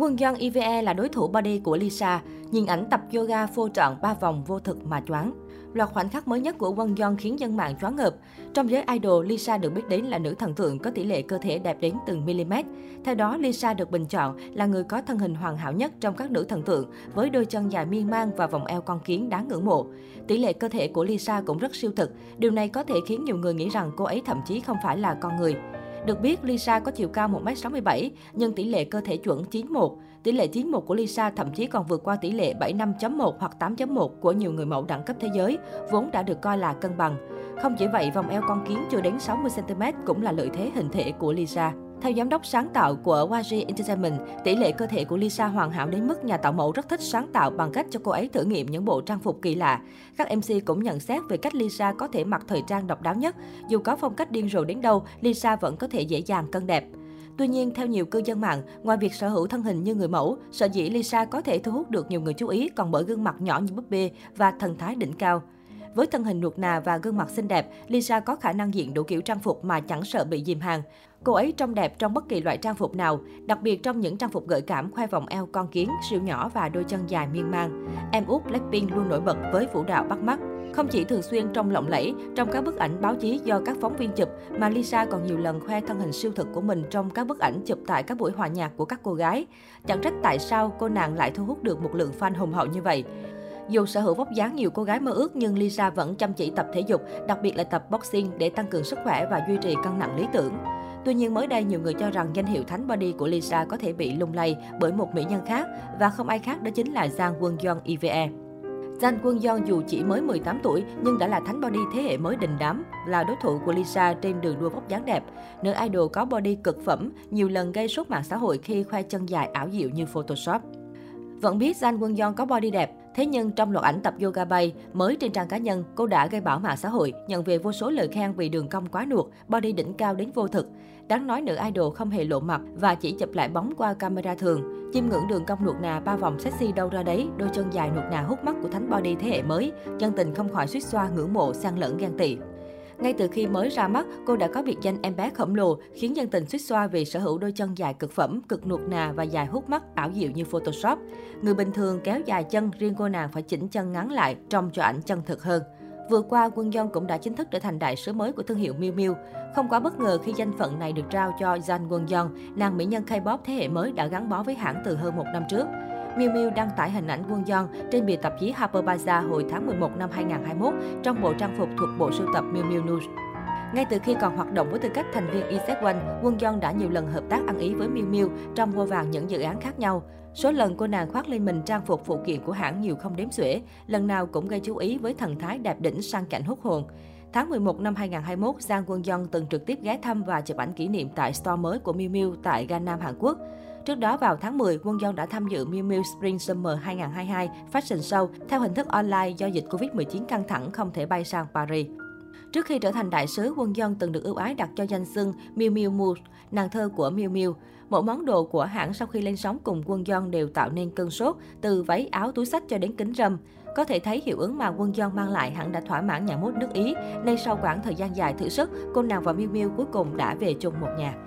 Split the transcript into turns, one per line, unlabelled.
Quân Yeon IVE là đối thủ body của Lisa, nhìn ảnh tập yoga phô trọn ba vòng vô thực mà choáng. Loạt khoảnh khắc mới nhất của Won Yeon khiến dân mạng choáng ngợp. Trong giới idol, Lisa được biết đến là nữ thần tượng có tỷ lệ cơ thể đẹp đến từng mm. Theo đó, Lisa được bình chọn là người có thân hình hoàn hảo nhất trong các nữ thần tượng, với đôi chân dài miên man và vòng eo con kiến đáng ngưỡng mộ. Tỷ lệ cơ thể của Lisa cũng rất siêu thực. Điều này có thể khiến nhiều người nghĩ rằng cô ấy thậm chí không phải là con người. Được biết, Lisa có chiều cao 1m67, nhưng tỷ lệ cơ thể chuẩn 91. Tỷ lệ 91 của Lisa thậm chí còn vượt qua tỷ lệ 75.1 hoặc 8.1 của nhiều người mẫu đẳng cấp thế giới, vốn đã được coi là cân bằng. Không chỉ vậy, vòng eo con kiến chưa đến 60cm cũng là lợi thế hình thể của Lisa. Theo giám đốc sáng tạo của YG Entertainment, tỷ lệ cơ thể của Lisa hoàn hảo đến mức nhà tạo mẫu rất thích sáng tạo bằng cách cho cô ấy thử nghiệm những bộ trang phục kỳ lạ. Các MC cũng nhận xét về cách Lisa có thể mặc thời trang độc đáo nhất. Dù có phong cách điên rồ đến đâu, Lisa vẫn có thể dễ dàng cân đẹp. Tuy nhiên, theo nhiều cư dân mạng, ngoài việc sở hữu thân hình như người mẫu, sở dĩ Lisa có thể thu hút được nhiều người chú ý còn bởi gương mặt nhỏ như búp bê và thần thái đỉnh cao. Với thân hình nuột nà và gương mặt xinh đẹp, Lisa có khả năng diện đủ kiểu trang phục mà chẳng sợ bị dìm hàng. Cô ấy trông đẹp trong bất kỳ loại trang phục nào, đặc biệt trong những trang phục gợi cảm khoe vòng eo con kiến, siêu nhỏ và đôi chân dài miên man. Em út Blackpink luôn nổi bật với vũ đạo bắt mắt. Không chỉ thường xuyên trong lộng lẫy, trong các bức ảnh báo chí do các phóng viên chụp, mà Lisa còn nhiều lần khoe thân hình siêu thực của mình trong các bức ảnh chụp tại các buổi hòa nhạc của các cô gái. Chẳng trách tại sao cô nàng lại thu hút được một lượng fan hùng hậu như vậy. Dù sở hữu vóc dáng nhiều cô gái mơ ước nhưng Lisa vẫn chăm chỉ tập thể dục, đặc biệt là tập boxing để tăng cường sức khỏe và duy trì cân nặng lý tưởng. Tuy nhiên mới đây nhiều người cho rằng danh hiệu thánh body của Lisa có thể bị lung lay bởi một mỹ nhân khác và không ai khác đó chính là Giang Quân Yeon IVE. Giang Quân Yeon dù chỉ mới 18 tuổi nhưng đã là thánh body thế hệ mới đình đám, là đối thủ của Lisa trên đường đua vóc dáng đẹp. Nữ idol có body cực phẩm, nhiều lần gây sốt mạng xã hội khi khoe chân dài ảo diệu như Photoshop. Vẫn biết Giang Quân Yeon có body đẹp, thế nhưng trong loạt ảnh tập yoga bay mới trên trang cá nhân, cô đã gây bão mạng xã hội, nhận về vô số lời khen vì đường cong quá nuột, body đỉnh cao đến vô thực. Đáng nói nữ idol không hề lộ mặt và chỉ chụp lại bóng qua camera thường. chim ngưỡng đường cong nuột nà ba vòng sexy đâu ra đấy, đôi chân dài nuột nà hút mắt của thánh body thế hệ mới, chân tình không khỏi suýt xoa ngưỡng mộ sang lẫn ghen tị. Ngay từ khi mới ra mắt, cô đã có biệt danh em bé khổng lồ, khiến dân tình suýt xoa vì sở hữu đôi chân dài cực phẩm, cực nuột nà và dài hút mắt, ảo diệu như Photoshop. Người bình thường kéo dài chân, riêng cô nàng phải chỉnh chân ngắn lại, trông cho ảnh chân thực hơn. Vừa qua, Quân dân cũng đã chính thức trở thành đại sứ mới của thương hiệu Miu Miu. Không quá bất ngờ khi danh phận này được trao cho Jan Quân dân nàng mỹ nhân K-pop thế hệ mới đã gắn bó với hãng từ hơn một năm trước. Miu Miu đăng tải hình ảnh Quân Yeon trên bìa tạp chí Harper Bazaar hồi tháng 11 năm 2021 trong bộ trang phục thuộc bộ sưu tập Miu Miu News. Ngay từ khi còn hoạt động với tư cách thành viên EZ1, Quân Yeon đã nhiều lần hợp tác ăn ý với Miu Miu trong vô vàng những dự án khác nhau. Số lần cô nàng khoác lên mình trang phục phụ kiện của hãng nhiều không đếm xuể, lần nào cũng gây chú ý với thần thái đẹp đỉnh sang cảnh hút hồn. Tháng 11 năm 2021, Giang Quân Yeon từng trực tiếp ghé thăm và chụp ảnh kỷ niệm tại store mới của Miu Miu tại Gangnam, Hàn Quốc. Trước đó vào tháng 10, Quân Dân đã tham dự Miu Miu Spring Summer 2022 Fashion Show theo hình thức online do dịch Covid-19 căng thẳng không thể bay sang Paris. Trước khi trở thành đại sứ, Quân dân từng được ưu ái đặt cho danh xưng Miu Miu Mu, nàng thơ của Miu Miu. Mỗi món đồ của hãng sau khi lên sóng cùng Quân dân đều tạo nên cơn sốt, từ váy áo túi sách cho đến kính râm. Có thể thấy hiệu ứng mà Quân dân mang lại hẳn đã thỏa mãn nhà mốt nước Ý, nên sau quãng thời gian dài thử sức, cô nàng và Miu Miu cuối cùng đã về chung một nhà.